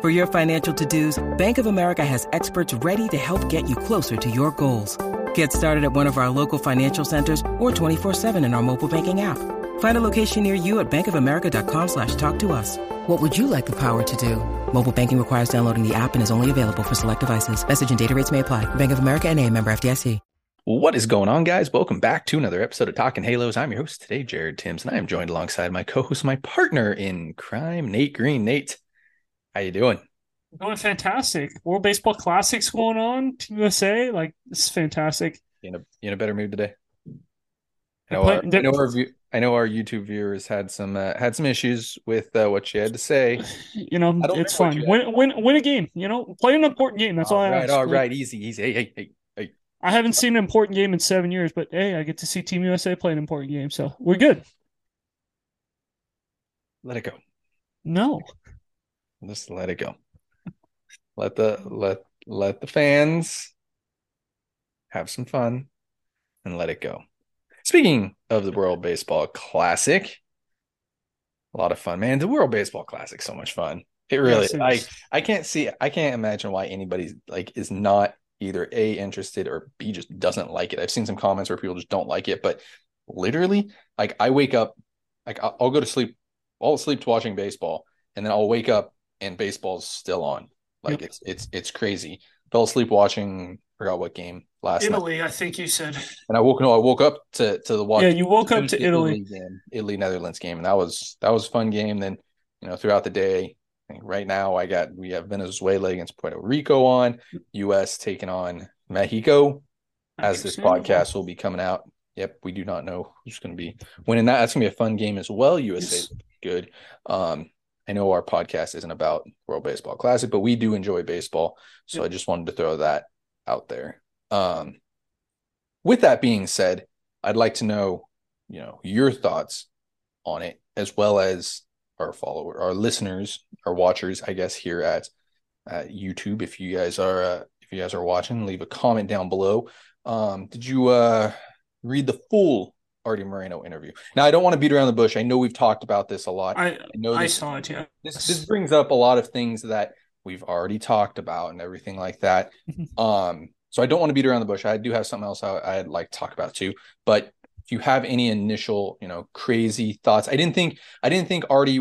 For your financial to-dos, Bank of America has experts ready to help get you closer to your goals. Get started at one of our local financial centers or 24-7 in our mobile banking app. Find a location near you at bankofamerica.com slash talk to us. What would you like the power to do? Mobile banking requires downloading the app and is only available for select devices. Message and data rates may apply. Bank of America and a member FDIC. What is going on, guys? Welcome back to another episode of Talking Halos. I'm your host today, Jared Timms, and I am joined alongside my co-host, my partner in crime, Nate Green. Nate, how you doing? Going fantastic. World Baseball Classics going on. Team USA, like this is fantastic. You in a, you in a better mood today? I know, our, I know our view, I know our YouTube viewers had some uh, had some issues with uh, what you had to say. You know, it's fun. Win, win, win a game. You know, play an important game. That's all, all I right, ask. All right, easy, easy. Hey, hey, hey, hey. I haven't seen an important game in seven years, but hey, I get to see Team USA play an important game, so we're good. Let it go. No, just let it go. Let the let let the fans have some fun and let it go. Speaking of the World Baseball Classic, a lot of fun, man. The World Baseball Classic, so much fun. It really, I, I can't see, I can't imagine why anybody like is not either a interested or b just doesn't like it. I've seen some comments where people just don't like it, but literally, like I wake up, like I'll, I'll go to sleep, I'll sleep to watching baseball, and then I'll wake up and baseball's still on. Like yep. it's it's it's crazy. Fell asleep watching forgot what game last Italy, night. I think you said. And I woke no, I woke up to to the watch. Yeah, you woke up to Italy. Italy game, Italy Netherlands game, and that was that was a fun game. Then you know throughout the day, right now I got we have Venezuela against Puerto Rico on, U.S. taking on Mexico. As this podcast will be coming out, yep, we do not know who's going to be winning that. That's going to be a fun game as well. USA yes. good. Um, I know our podcast isn't about World Baseball Classic, but we do enjoy baseball. So I just wanted to throw that out there. Um, with that being said, I'd like to know, you know, your thoughts on it, as well as our follower, our listeners, our watchers, I guess, here at at YouTube. If you guys are uh, if you guys are watching, leave a comment down below. Um, did you uh, read the full Arte Moreno interview? Now, I don't want to beat around the bush. I know we've talked about this a lot. I, know I this, saw it. Yeah. This this brings up a lot of things that we've already talked about and everything like that. um, so I don't want to beat around the bush. I do have something else I, I'd like to talk about too. But if you have any initial, you know, crazy thoughts, I didn't think I didn't think Arte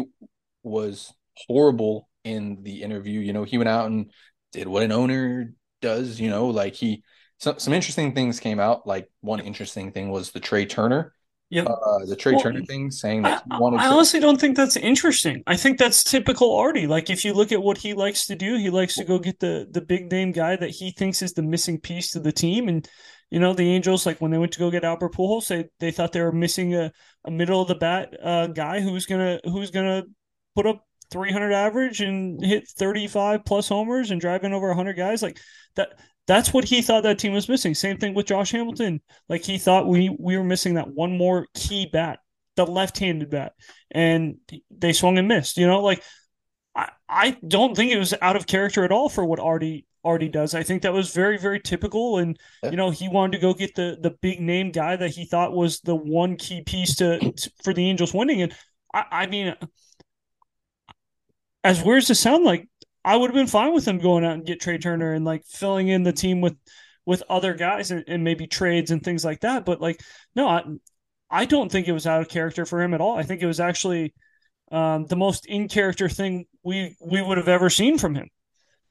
was horrible in the interview. You know, he went out and did what an owner does. You know, like he some some interesting things came out. Like one interesting thing was the Trea Turner Yeah. uh, the Trea Well, Turner thing, saying I, that I to. honestly don't think that's interesting. I think that's typical Arte. Like if you look at what he likes to do, he likes to go get the the big name guy that he thinks is the missing piece to the team. And you know, the Angels, like when they went to go get Albert Pujols, they they thought they were missing a, a middle of the bat uh, guy who's gonna who's gonna put up 300 average and hit 35 plus homers and drive in over 100 guys. Like that. That's what he thought that team was missing. Same thing with Josh Hamilton. Like he thought we we were missing that one more key bat the left-handed bat and they swung and missed you know like i i don't think it was out of character at all for what artie artie does i think that was very very typical and Yeah. you know he wanted to go get the the big name guy that he thought was the one key piece to, to- for the angels winning and i i mean as weird as it sound like i would have been fine with him going out and get trey turner and like filling in the team with with other guys and, and maybe trades and things like that but like no I, I don't think it was out of character for him at all. I think it was actually um, the most in character thing we we would have ever seen from him.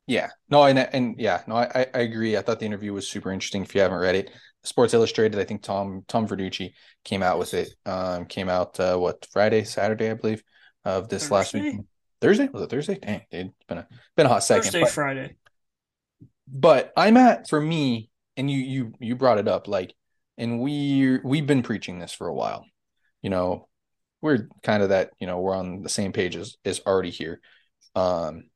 Yeah, no, and and yeah, no, I I agree. I thought the interview was super interesting. If you haven't read it, Sports Illustrated, I think Tom Tom Verducci came out with it. Um, came out uh, what Friday, Saturday, I believe, of this last week. Thursday was it Thursday? Dang, dude, it's been a been a hot second. Thursday, But- Friday. but I'm at for me, and you you you brought it up, like, and we we've been preaching this for a while. You know, we're kind of that, you know, we're on the same page as is already here. Um,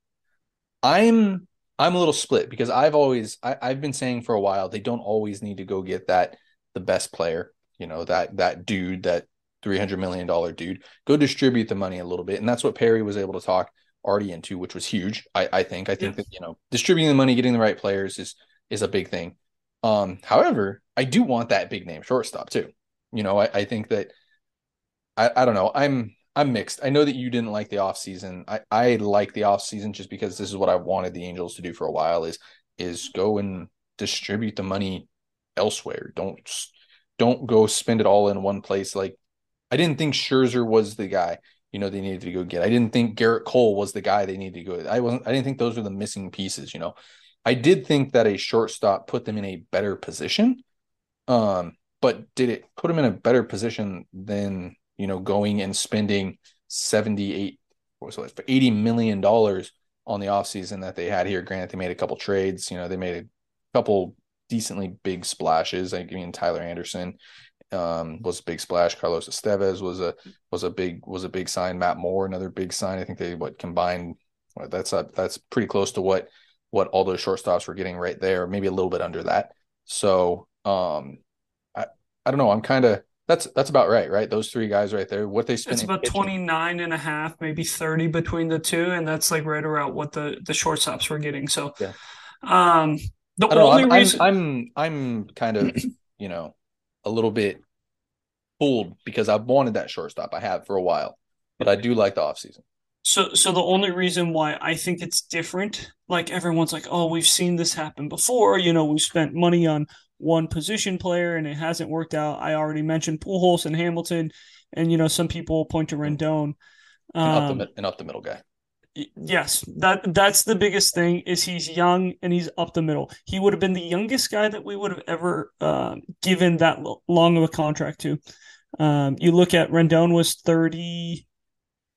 I'm I'm a little split because I've always I, I've been saying for a while they don't always need to go get that the best player, you know, that that dude, that three hundred million dollar dude. Go distribute the money a little bit, and that's what Perry was able to talk Arte into, which was huge. I, I think. I think Yeah. that you know distributing the money, getting the right players is is a big thing. Um, however, I do want that big name shortstop too. You know, I, I think that I, I don't know. I'm I'm mixed. I know that you didn't like the offseason. I, I like the offseason just because this is what I wanted the Angels to do for a while is is go and distribute the money elsewhere. Don't don't go spend it all in one place. Like I didn't think Scherzer was the guy, you know, they needed to go get. I didn't think Gerrit Cole was the guy they needed to go. I wasn't I didn't think those were the missing pieces, you know. I did think that a shortstop put them in a better position. Um, but did it put them in a better position than, you know, going and spending 78 what was it, 80 million dollars on the offseason that they had here? Granted, they made a couple trades, you know, they made a couple decently big splashes. I mean, Tyler Anderson um, was a big splash. Carlos Estevez was a was a big was a big sign. Matt Moore, another big sign. I think they what combined. That's a, that's pretty close to what what all those shortstops were getting right there, maybe a little bit under that. So um, I I don't know. I'm kind of that's that's about right, right? Those three guys right there. What they spent. It's about pitching. 29 and a half, maybe 30 between the two. And that's like right around what the, the shortstops were getting. So, Yeah. um, the don't know. only I'm, I'm reason. I'm I'm kind of you know a little bit fooled because I've wanted that shortstop. I have for a while, but I do like the offseason. So, so the only reason why I think it's different, like everyone's like, oh, we've seen this happen before. You know, we've spent money on one position player and it hasn't worked out. I already mentioned Pujols and Hamilton, and you know, some people point to Rendon. And up the Um, and up the middle guy. Yes, that that's the biggest thing is he's young and he's up the middle. He would have been the youngest guy that we would have ever um, given that long of a contract to. Um, you look at Rendon was thirty.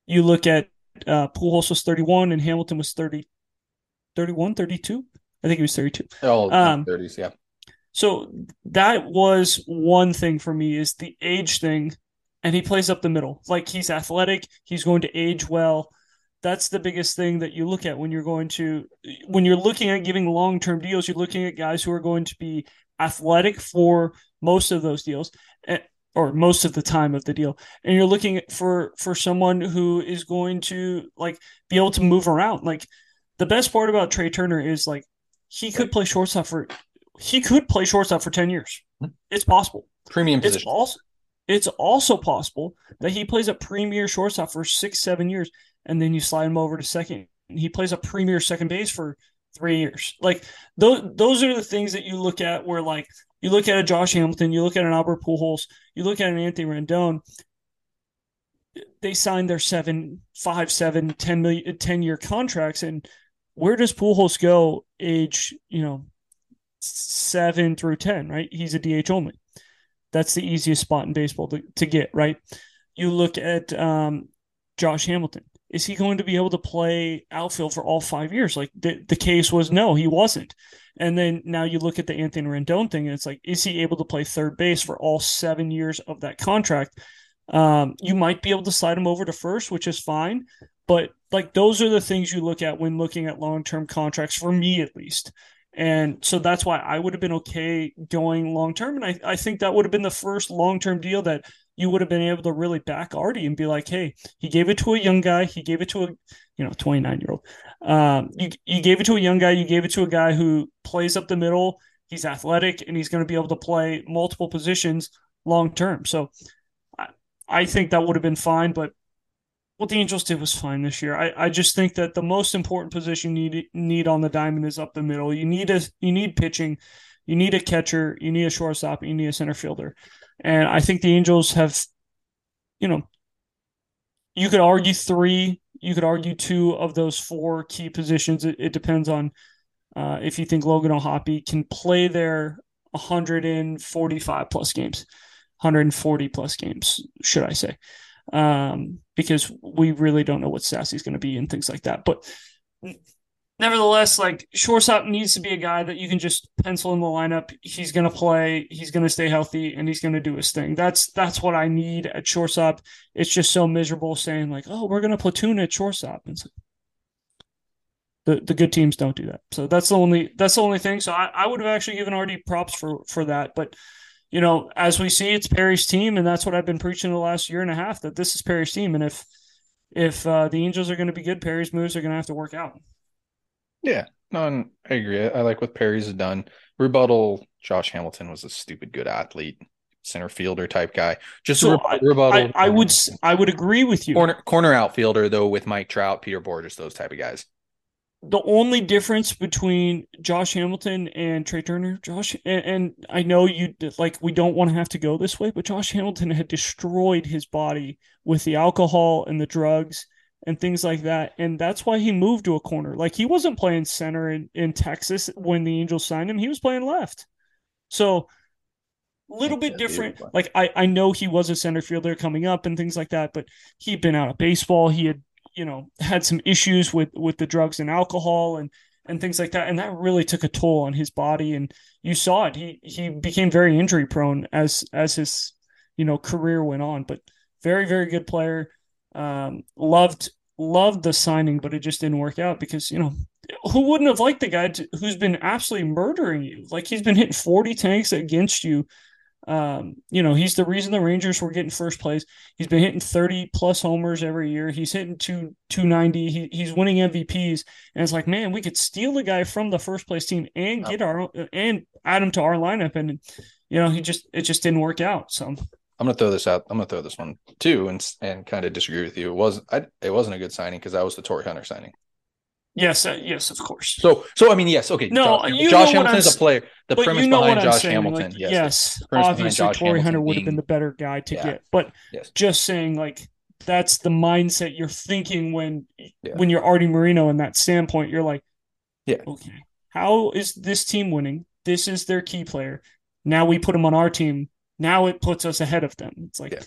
You look at uh, Pujols was 31 and Hamilton was 30, 31, 32. I think he was 32. Oh, Um, 30s, yeah. So that was one thing for me is the age thing. And he plays up the middle. Like he's athletic, he's going to age well. That's the biggest thing that you look at when you're going to when you're looking at giving long-term deals, you're looking at guys who are going to be athletic for most of those deals. eh, Or most of the time of the deal, and you're looking for for someone who is going to like be able to move around. Like the best part about Trea Turner is like he could play shortstop for he could play shortstop for 10 years. Hmm. It's possible. Premium It's also it's also possible that he plays a premier shortstop for six, seven years, and then you slide him over to second. He plays a premier second base for three years. Like those those are the things that you look at where like you look at a Josh Hamilton, you look at an Albert Pujols, you look at an Anthony Rendon. They signed their seven, five, seven, 10 million, 10 year contracts. And where does Pujols go age, you know, seven through 10, right? He's a DH only. That's the easiest spot in baseball to, to get, right? You look at um, Josh Hamilton. Is he going to be able to play outfield for all five years? Like the, the case was no, he wasn't. And then now you look at the Anthony Rendon thing, and it's like, is he able to play third base for all seven years of that contract? Um, you might be able to slide him over to first, which is fine. But like those are the things you look at when looking at long term contracts, for me at least. And so that's why I would have been okay going long term. And I, I think that would have been the first long term deal that you would have been able to really back Arte and be like, hey, he gave it to a young guy. He gave it to a, you know, 29 year old. Um, you, you gave it to a young guy. You gave it to a guy who plays up the middle. He's athletic and he's going to be able to play multiple positions long term. So I, I think that would have been fine. But what the Angels did was fine this year. I, I just think that the most important position you need need on the diamond is up the middle. You need a you need pitching, you need a catcher, you need a shortstop, you need a center fielder, and I think the Angels have, you know, you could argue three, you could argue two of those four key positions. It, it depends on uh, if you think Logan O'Hoppe can play there 145 plus games, 140 plus games, should I say? um, because we really don't know what Stassi's going to be and things like that. But nevertheless, like shortstop needs to be a guy that you can just pencil in the lineup. He's going to play. He's going to stay healthy, and he's going to do his thing. That's that's what I need at shortstop. It's just so miserable saying like, oh, we're going to platoon at shortstop. And so the the good teams don't do that. So that's the only that's the only thing. So I, I would have actually given Arte props for for that, but you know, as we see, it's Perry's team, and that's what I've been preaching the last year and a half that this is Perry's team, and if if uh, the Angels are going to be good, Perry's moves are going to have to work out. Yeah, no, I agree. I like what Perry's done. Rebuttal: Josh Hamilton was a stupid good athlete, center fielder type guy. Just So re- I, rebuttal. I, I would I would agree with you. corner corner outfielder though with Mike Trout, Peter Bourjos, those type of guys. the only difference between Josh Hamilton and Trea Turner, Josh, and, and I know you like we don't want to have to go this way, but Josh Hamilton had destroyed his body with the alcohol and the drugs and things like that, and that's why he moved to a corner. Like he wasn't playing center in, in Texas when the Angels signed him; he was playing left. So a little bit different. Like I, I know he was a center fielder coming up and things like that, but he'd been out of baseball. He had you know had some issues with with the drugs and alcohol and and things like that and that really took a toll on his body and you saw it he he became very injury prone as as his you know career went on but very very good player um loved loved the signing but it just didn't work out because you know who wouldn't have liked the guy to, who's been absolutely murdering you like he's been hitting 40 tanks against you um, you know, he's the reason the Rangers were getting first place. He's been hitting 30 plus homers every year. He's hitting two 290. He, he's winning MVPs. And it's like, man, we could steal the guy from the first place team and get our and add him to our lineup. And you know, he just it just didn't work out. So I'm gonna throw this out. I'm gonna throw this one too, and and kind of disagree with you. It was I, it wasn't a good signing because that was the Torii Hunter signing. yes, uh, yes, of course. So so I mean yes, okay. No, Josh, you Josh Hamilton is a player. The premise you know behind Josh saying. Hamilton, like, yes, yes, obviously Torii Hunter would have been the better guy to Yeah. get. But Yes. just saying, like that's the mindset you're thinking when Yeah. when you're Arte Moreno in that standpoint. You're like, Yeah. okay, how is this team winning? This is their key player. Now we put him on our team. Now it puts us ahead of them. It's like, Yeah.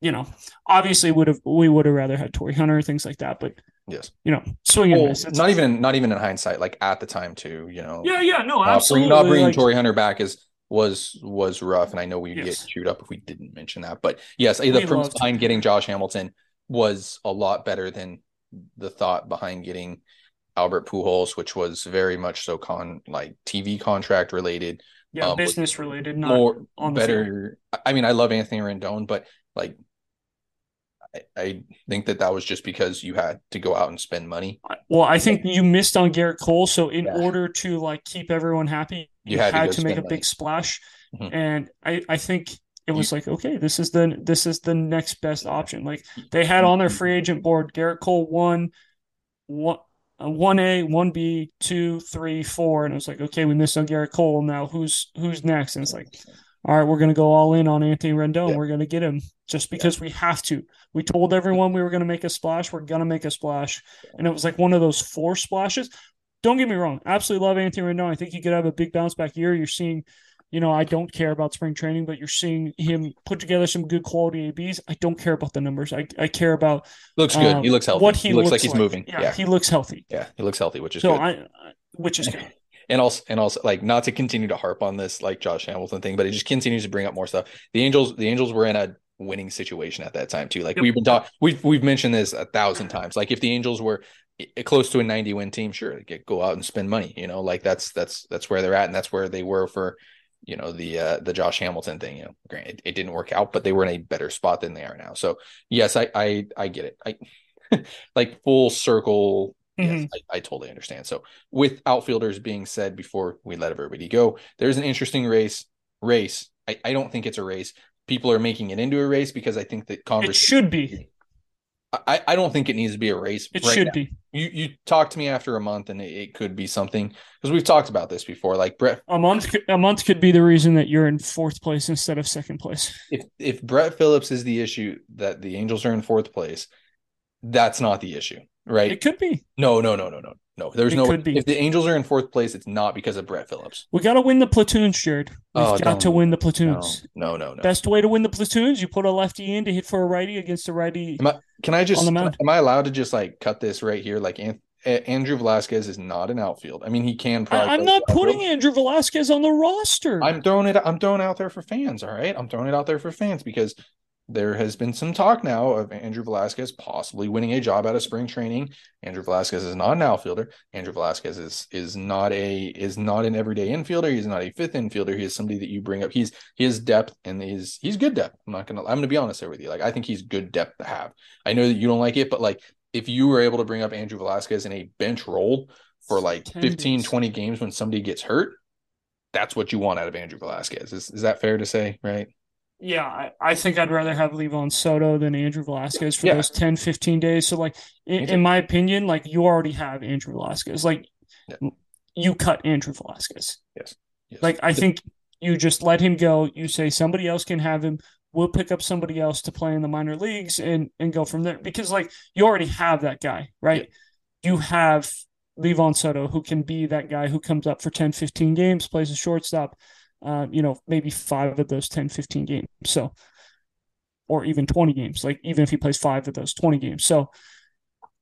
you know, obviously would have we would have rather had Torii Hunter things like that, but yes. you know, swing Well, miss. Not even not even in hindsight, like at the time too. You know, yeah, yeah, no, not absolutely. bring, not bringing like- Torii Hunter back is was was rough, and I know we'd Yes. get chewed up if we didn't mention that. But yes, the We premise loved behind getting Josh Hamilton was a lot better than the thought behind getting Albert Pujols, which was very much so con like TV contract related, yeah, um, business related, not more on field. better. I mean, I love Anthony Rendon, but like I, I think that that was just because you had to go out and spend money. Well, I think you missed on Gerrit Cole, so in Yeah. order to like keep everyone happy, You you, had had, to to, make a big splash. Mhm. And I I think it was like okay, this is the this is the next best option. Like they had on their free agent board Gerrit Cole one, one. One A, one B, two, three, four, and it was like, okay, we missed on Gerrit Cole. Now who's who's next? And it's like, all right, we're gonna go all in on Anthony Rendon. Yeah. We're gonna get him just because we have to. We told everyone we were gonna make a splash. We're gonna make a splash, and it was like one of those four splashes. Don't get me wrong, absolutely love Anthony Rendon. I think he could have a big bounce back year. You're seeing, you know, I don't care about spring training, but you're seeing him put together some good quality ABs. I don't care about the numbers. I, I care about Looks good. um, he looks healthy. What he, looks, like he's moving. Yeah, Yeah. he looks healthy. Yeah. He looks healthy, which is So good. I- which is good. and also and also like not to continue to harp on this like Josh Hamilton thing, but it just continues to bring up more stuff. The Angels, the Angels were in a winning situation at that time too. Like Yep. we've been talking, we've we've mentioned this a thousand times. Like if the Angels were close to a 90 win team, sure, get go out and spend money. You know, like that's that's that's where they're at, and that's where they were for you know the uh the Josh Hamilton thing. You know, granted it, it didn't work out, but they were in a better spot than they are now. So yes, I I I get it. I like full circle. Yes, Mhm. I, I totally understand. So with outfielders being said before we let everybody go, there's an interesting race. Race. I, I don't think it's a race. People are making it into a race because I think that It conversation. should be. I, I don't think it needs to be a race. It right should now. be. You you talk to me after a month and it, it could be something because we've talked about this before. Like Brett, A month. could- A month could be the reason that you're in fourth place instead of second place. if if Brett Phillips is the issue that the Angels are in fourth place, that's not the issue, right? It could be. No, no, no, no, no, no. There's It no. could be. If the Angels are in fourth place, it's not because of Brett Phillips. We got to win the platoons, Jared. We've Oh, got to win the platoons. no, no, no. Best way to win the platoons, you put a lefty in to hit for a righty against a righty. I, can I just on the mound. am I allowed to just like cut this right here? Like An- Andrew Velazquez is not an outfield. I mean, he can probably. I, am not outfield. putting Andrew Velazquez on the roster. I'm throwing it. I'm throwing it out there for fans. All right, I'm throwing it out there for fans because there has been some talk now of Andrew Velazquez possibly winning a job out of spring training. Andrew Velazquez is not an outfielder. Andrew Velazquez is is not a is not an everyday infielder. He's not a fifth infielder. He is somebody that you bring up. He's he has depth and he's he's good depth. I'm not gonna I'm gonna be honest there with you. Like I think he's good depth to have. I know that you don't like it, but like if you were able to bring up Andrew Velazquez in a bench role for like 10 15, games. 20 games when somebody gets hurt, that's what you want out of Andrew Velazquez. Is is that fair to say, right? Yeah, I, I think I'd rather have Livan Soto than Andrew Velazquez for Yeah. those 10, 15 days. So, like, in, in my opinion, like, you already have Andrew Velazquez. Like, Yeah. you cut Andrew Velazquez. Yes. yes. Like, I think you just let him go. You say somebody else can have him. We'll pick up somebody else to play in the minor leagues and and go from there. Because like you already have that guy, right? You have Livan Soto who can be that guy who comes up for 10, 15 games, plays a shortstop, uh, you know, maybe five of those 10, 15 games. So or even 20 games, like even if he plays five of those 20 games. So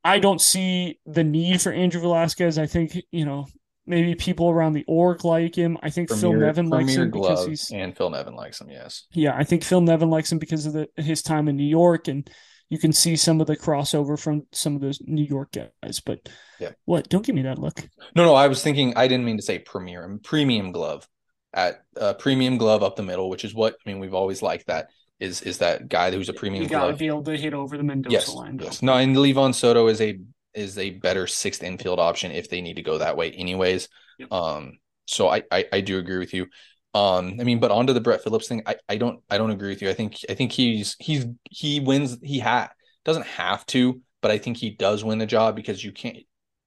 I don't see the need for Andrew Velazquez. I think, you know, maybe people around the org like him. I think Phil Nevin likes him because he's and Phil Nevin likes him. Yes. yeah, I think Phil Nevin likes him because of the his time in New York and you can see some of the crossover from some of those New York guys. But Yeah. what? Don't give me that look. No, no. I was thinking. I didn't mean to say premier. Premium glove at uh, premium glove up the middle, which is what I mean. We've always liked that. Is is that guy who's a premium You gotta glove? be able to hit over the Mendoza yes, line. yes. No, and Livan Soto is a is a better sixth infield option if they need to go that way, anyways. Yep. Um, so I, I I do agree with you. Um, I mean, but onto the Brett Phillips thing, I, I don't I don't agree with you. I think I think he's he's he wins. He had doesn't have to, but I think he does win the job because you can't.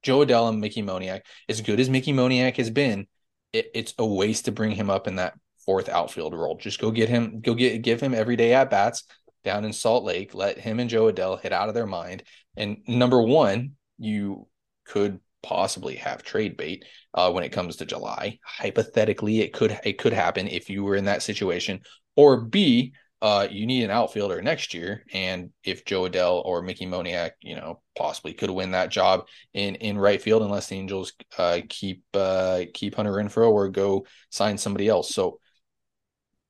Jo Adell and Mickey Moniak, as good as Mickey Moniak has been, it, it's a waste to bring him up in that fourth outfield role. Just go get him, go get give him every day at bats down in Salt Lake. Let him and Jo Adell hit out of their mind. And number one, you could possibly have trade bait uh, when it comes to July. Hypothetically, it could it could happen if you were in that situation. Or B, uh, you need an outfielder next year, and if Jo Adell or Mickey Moniak, you know, possibly could win that job in in right field, unless the Angels uh, keep uh, keep Hunter Renfroe or go sign somebody else. So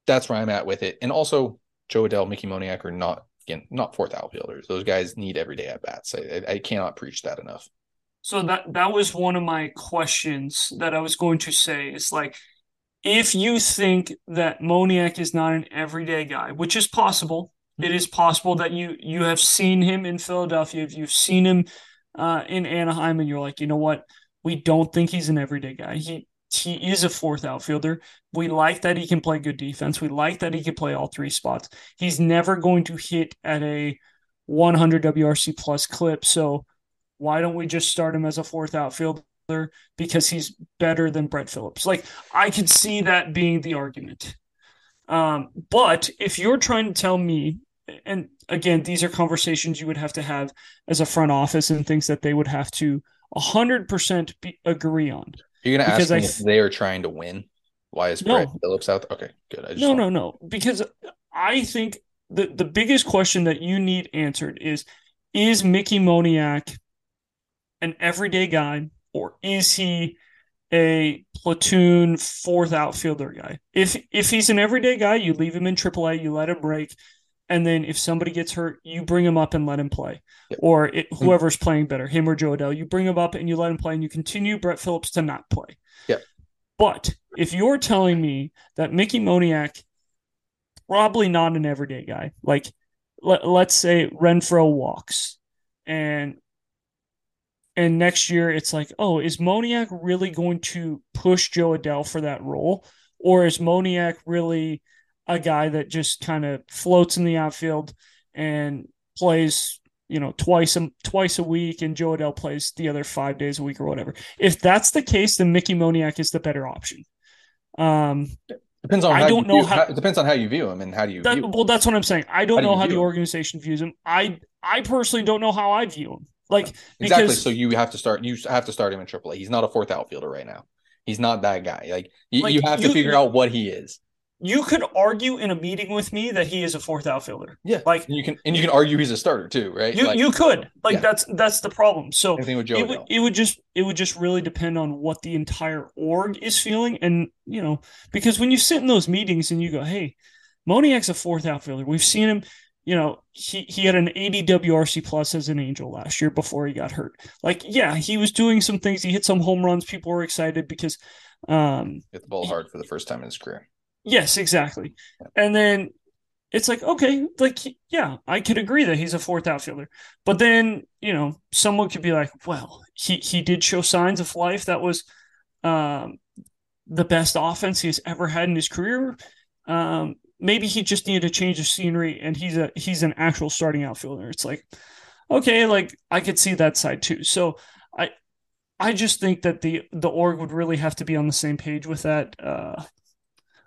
that's where I'm at with it. And also, Jo Adell, Mickey Moniak are not again not fourth outfielders. Those guys need everyday at bats. I, I cannot preach that enough. So that that was one of my questions that I was going to say. Is like, if you think that Moniak is not an everyday guy, which is possible, It is possible that you you have seen him in Philadelphia. If you've seen him uh, in Anaheim, and you're like, you know what, we don't think he's an everyday guy. He he is a fourth outfielder. We like that he can play good defense. We like that he can play all three spots. He's never going to hit at a 100 WRC plus clip. So why don't we just start him as a fourth outfielder because he's better than Brett Phillips? Like I could see that being the argument. Um, but if you're trying to tell me, and again, these are conversations you would have to have as a front office and things that they would have to 100% be, agree on. You're going to ask me if they are trying to win. Why is Brett Phillips out? Okay, good. no, want... no, no. Because I think the, the biggest question that you need answered is is Mickey Moniak an everyday guy or is he a platoon fourth outfielder guy? If if he's an everyday guy, you leave him in AAA, you let him break, and then if somebody gets hurt, you bring him up and let him play. Or it, mm-hmm. whoever's playing better, him or Jo Adell, you bring him up and you let him play, and you continue Brett Phillips to not play. Yeah. But if you're telling me that Mickey Moniak probably not an everyday guy. Like, let, let's say Renfroe walks, and and next year it's like, oh, is Moniak really going to push Jo Adell for that role, or is Moniak really a guy that just kind of floats in the outfield and plays, you know, twice a twice a week, and Jo Adell plays the other five days a week or whatever? If that's the case, then Mickey Moniak is the better option. Um, Depends on. I don't know view, how. It depends on how you view him and how do you. That, well, that's what I'm saying. I don't know how the him? organization views him. I I personally don't know how I view him. Like exactly. Because, so you have to start. You have to start him in AAA. He's not a fourth outfielder right now. He's not that guy. Like you, like, you have to you, figure out what he is you could argue in a meeting with me that he is a fourth outfielder. Yeah, like and you can, and you can argue he's a starter too, right? You like, you could like yeah. that's that's the problem. So it would, it would just it would just really depend on what the entire org is feeling, and you know because when you sit in those meetings and you go, hey, Moniak's a fourth outfielder. We've seen him. You know, he, he had an 80 WRC plus as an angel last year before he got hurt. Like, yeah, he was doing some things. He hit some home runs. People were excited because um hit the ball hard for the first time in his career. Yes, exactly. And then it's like, okay, like, yeah, I could agree that he's a fourth outfielder. But then, you know, someone could be like, well, he, he did show signs of life. That was um, the best offense he's ever had in his career. Um, maybe he just needed a change of scenery and he's a he's an actual starting outfielder. It's like, okay, like I could see that side too. So I I just think that the the org would really have to be on the same page with that. Uh,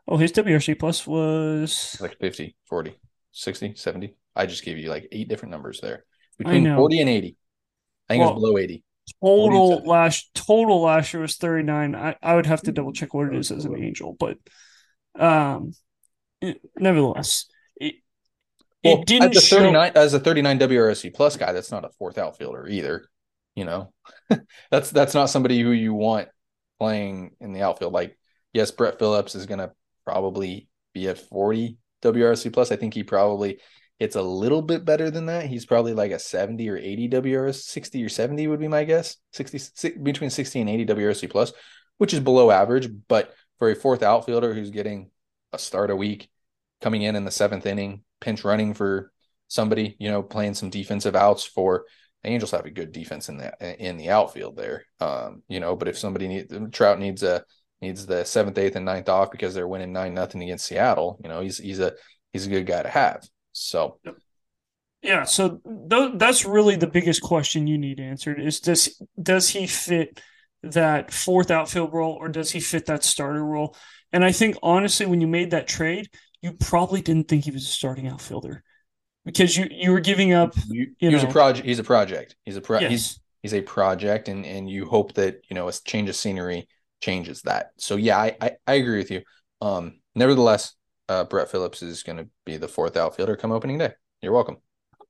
Oh, his WRC plus was like 50, 40, 60, 70. I just gave you like eight different numbers there between 40 and 80. I think well, it was below 80. Total last total last year was 39. I, I would have to double check what it is as an angel, but um nevertheless, it, well, it didn't as a 39 show... as a 39 WRC plus guy, that's not a fourth outfielder either. You know, that's that's not somebody who you want playing in the outfield. Like, yes, Brett Phillips is gonna probably be at 40 WRC plus. I think he probably hits a little bit better than that. He's probably like a 70 or 80 WRC, 60 or 70 would be my guess. 60 between 60 and 80 WRC plus, which is below average. But for a fourth outfielder who's getting a start a week, coming in in the seventh inning, pinch running for somebody, you know, playing some defensive outs for the Angels have a good defense in the in the outfield there. Um, you know, but if somebody needs Trout needs a needs the seventh, eighth, and ninth off because they're winning nine nothing against Seattle. You know, he's he's a he's a good guy to have. So, yeah. So th- that's really the biggest question you need answered: is does does he fit that fourth outfield role or does he fit that starter role? And I think honestly, when you made that trade, you probably didn't think he was a starting outfielder because you you were giving up. You, you he's know, a project. He's a project. He's a pro. Yes. He's he's a project, and and you hope that you know a change of scenery changes that. So yeah, I I, I agree with you. Um, nevertheless, uh, Brett Phillips is going to be the fourth outfielder come opening day. You're welcome.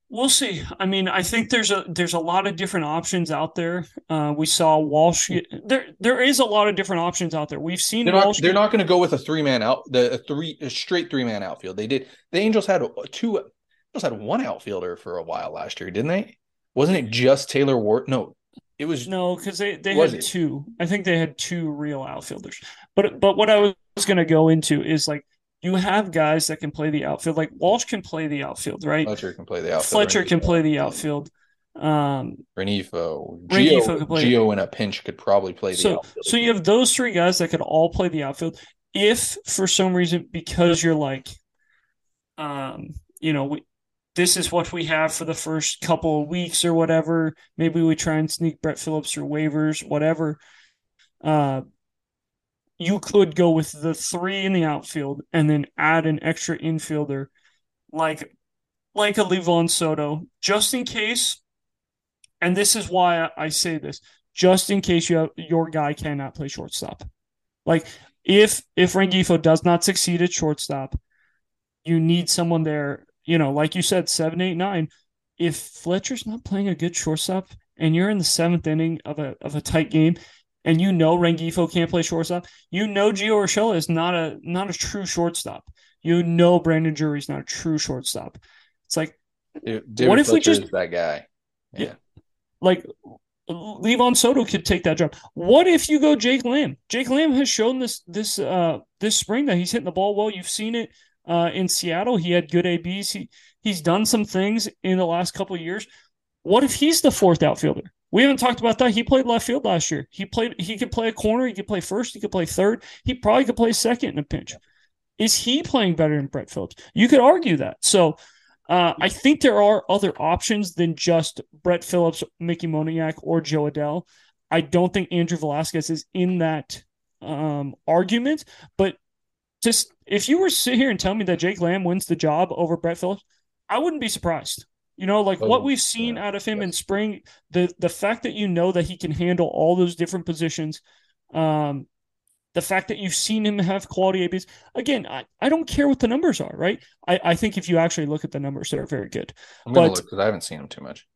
We'll see. I mean, I think there's a there's a lot of different options out there. Uh, we saw Walsh. There there is a lot of different options out there. We've seen they're Walsh. Not, they're not going to go with a three man out the a three a straight three man outfield. They did. The Angels had two. Angels had one outfielder for a while last year, didn't they? Wasn't it just Taylor Ward? No, it was no, because they they had it? two. I think they had two real outfielders. But but what I was going to go into is like you have guys that can play the outfield. Like Walsh can play the outfield, right? Fletcher can play the outfield. Fletcher can play the outfield. Um, Rengifo, Rengifo Gio, could play- Gio in a pinch could probably play the so outfield. so you have those three guys that could all play the outfield. If for some reason because you're like, um, you know, we, this is what we have for the first couple of weeks or whatever. Maybe we try and sneak Brett Phillips or waivers, whatever. Uh, you could go with the three in the outfield and then add an extra infielder, like like a Livan Soto, just in case. And this is why I- say this: just in case you have, your guy cannot play shortstop. Like if if Rengifo does not succeed at shortstop, you need someone there. You know, like you said, seven, eight, nine. If Fletcher's not playing a good shortstop, and you're in the seventh inning of a of a tight game, and you know Rengifo can't play shortstop, you know Gio Urshela is not a not a true shortstop. You know Brandon Drury's not a true shortstop. It's like Dude, what if we just- that guy? Yeah. like Livan Soto could take that job. What if you go Jake Lamb? Jake Lamb has shown this this uh this spring that he's hitting the ball well. You've seen it uh in Seattle. He had good ABs. He he's done some things in the last couple of years. What if he's the fourth outfielder? We haven't talked about that. He played left field last year. He played he could play a corner, he could play first, he could play third. He probably could play second in a pinch. Is he playing better than Brett Phillips? You could argue that. So uh, I think there are other options than just Brett Phillips, Mickey Moniak, or Jo Adell. I don't think Andrew Velazquez is in that um, argument. But just if you were to sit here and tell me that Jake Lamb wins the job over Brett Phillips, I wouldn't be surprised. You know, like what we've seen yeah, out of him in spring, the the fact that you know that he can handle all those different positions, um, the fact that you've seen him have quality ABs. Again, I, I don't care what the numbers are, right? I, I think if you actually look at the numbers, they're very good. I'm gonna But- look because I haven't seen him too much.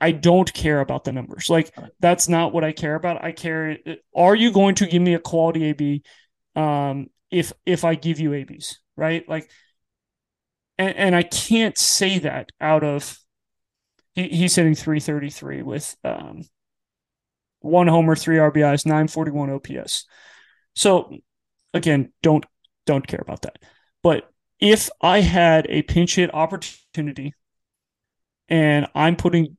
I don't care about the numbers. Like that's not what I care about. I care are you going to give me a quality AB um if if I give you ABs, right? Like and, and I can't say that out of he, he's hitting 333 with um one homer, three RBIs, 941 OPS. So again, don't don't care about that. But if I had a pinch hit opportunity and I'm putting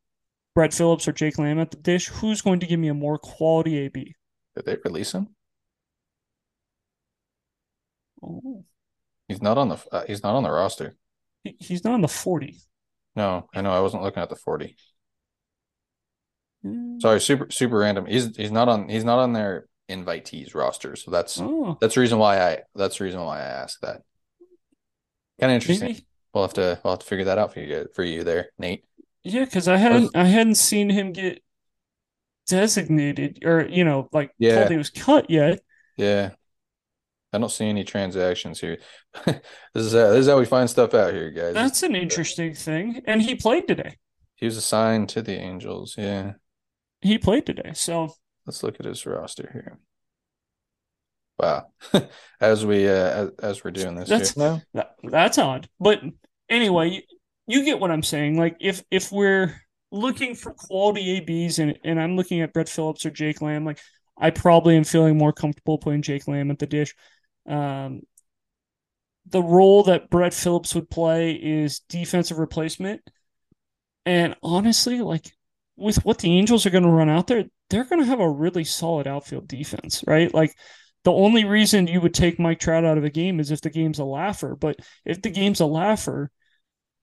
Brett Phillips or Jake Lamb at the dish, who's going to give me a more quality AB? Did they release him? Oh, He's not on the uh, he's not on the roster. He- he's not on the 40. No, I know. I wasn't looking at the 40. Mm. Sorry, super super random. He's he's not on he's not on their invitees roster. So that's Oh, that's the reason why I that's the reason why I asked that. Kind of interesting. maybe. We'll have to we'll have to figure that out for you for you there, Nate. Yeah, because I hadn't I hadn't seen him get designated or you know like Yeah. told he was cut yet. Yeah. I don't see any transactions here. this is how, this is how we find stuff out here, guys. That's an interesting thing. And he played today. He was assigned to the Angels. Yeah. He played today. So Let's look at his roster here. Wow. as we uh as, as we're doing this That's- here. No. that's odd. But anyway, you, you get what I'm saying. Like if if we're looking for quality ABs and and I'm looking at Brett Phillips or Jake Lamb, like I probably am feeling more comfortable putting Jake Lamb at the dish. Um, the role that Brett Phillips would play is defensive replacement. And honestly, like with what the Angels are going to run out there, they're going to have a really solid outfield defense, right? Like the only reason you would take Mike Trout out of a game is if the game's a laugher. But if the game's a laugher,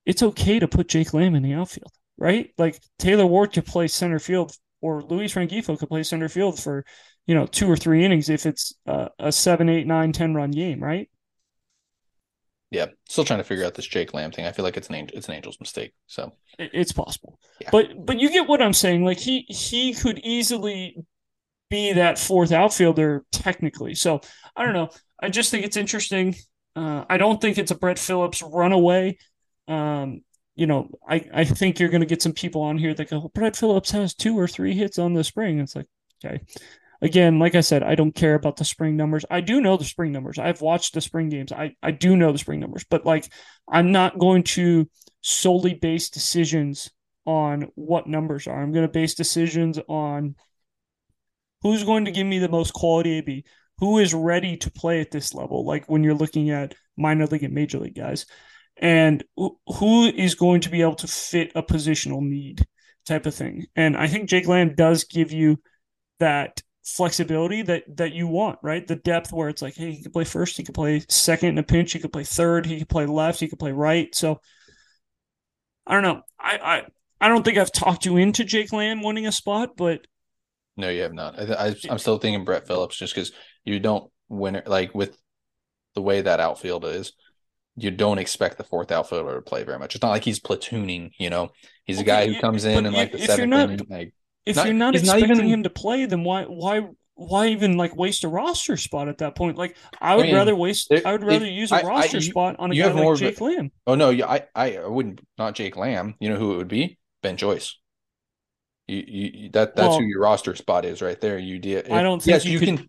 it's okay to put Jake Lamb in the outfield, right? Like Taylor Ward could play center field or Luis Rengifo could play center field for, you know, two or three innings if it's a, a seven, eight, nine, ten run game, right? Yeah. Still trying to figure out this Jake Lamb thing. I feel like it's an angel, it's an Angels mistake. So It- It's possible. Yeah. But but you get what I'm saying. Like he he could easily be that fourth outfielder technically. So I don't know. I just think it's interesting. Uh, I don't think it's a Brett Phillips runaway. Um, you know, I, I think you're going to get some people on here that go, Brett Phillips has two or three hits on the spring. It's like, okay. Again, like I said, I don't care about the spring numbers. I do know the spring numbers. I've watched the spring games. I, I do know the spring numbers, but like, I'm not going to solely base decisions on what numbers are. I'm going to base decisions on who's going to give me the most quality AB, who is ready to play at this level. Like when you're looking at minor league and major league guys. And who is going to be able to fit a positional need type of thing? And I think Jake Lamb does give you that flexibility that that you want, right? The depth where it's like, hey, he can play first, he can play second in a pinch, he can play third, he can play left, he can play right. So I don't know. I I, I don't think I've talked you into Jake Lamb winning a spot, but no, you have not. I, I am still thinking Brett Phillips just because you don't win it like with the way that outfield is. You don't expect the fourth outfielder to play very much. It's not like he's platooning, you know. He's okay, a guy who comes in and like the seventh inning, like if not, you're not expecting not even, him to play, then why why why even like waste a roster spot at that point? Like I would I mean, rather waste. I would rather use a I, roster I, you, spot on a guy like Jake Lamb. Oh no, I I wouldn't. Not Jake Lamb. You know who it would be? Ben Joyce. You, you that that's well, who your roster spot is right there. You did. I don't think yes, you, you can. can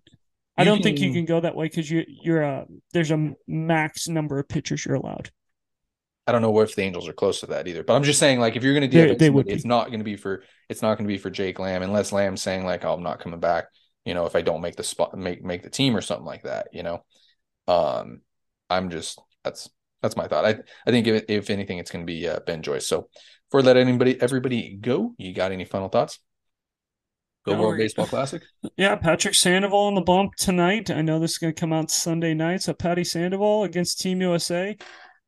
I don't can, think you can go that way because you you're a there's a max number of pitchers you're allowed. I don't know if the Angels are close to that either. But I'm just saying, like, if you're going to do it, it's not going to be for it's not going to be for Jake Lamb unless Lamb's saying like, oh, I'm not coming back. You know, if I don't make the spot, make make the team or something like that. You know, um, I'm just that's that's my thought. I I think if, if anything, it's going to be uh, Ben Joyce. So for let anybody everybody go, you got any final thoughts? Go no, World Baseball Classic. Yeah, Patrick Sandoval on the bump tonight. I know this is going to come out Sunday night. So Patty Sandoval against Team USA.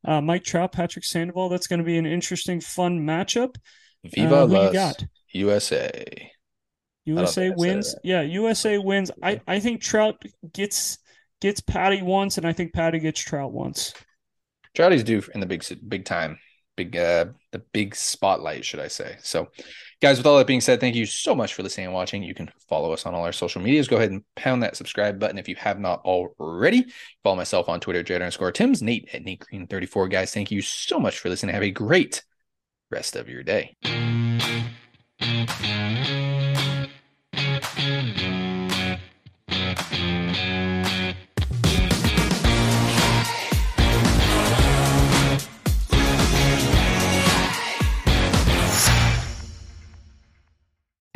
Uh, Mike Trout, Patrick Sandoval. That's going to be an interesting, fun matchup. Viva uh, got? USA. USA wins. Yeah, USA wins. I, I think Trout gets gets Patty once, and I think Patty gets Trout once. Trouty's due in the big big time big uh the big spotlight should i say so guys with all that being said thank you so much for listening and watching. You can follow us on all our social medias. Go ahead and pound that subscribe button if you have not already. Follow myself on twitter j underscore tim's nate at nate green 34 guys thank you so much for listening. Have a great rest of your day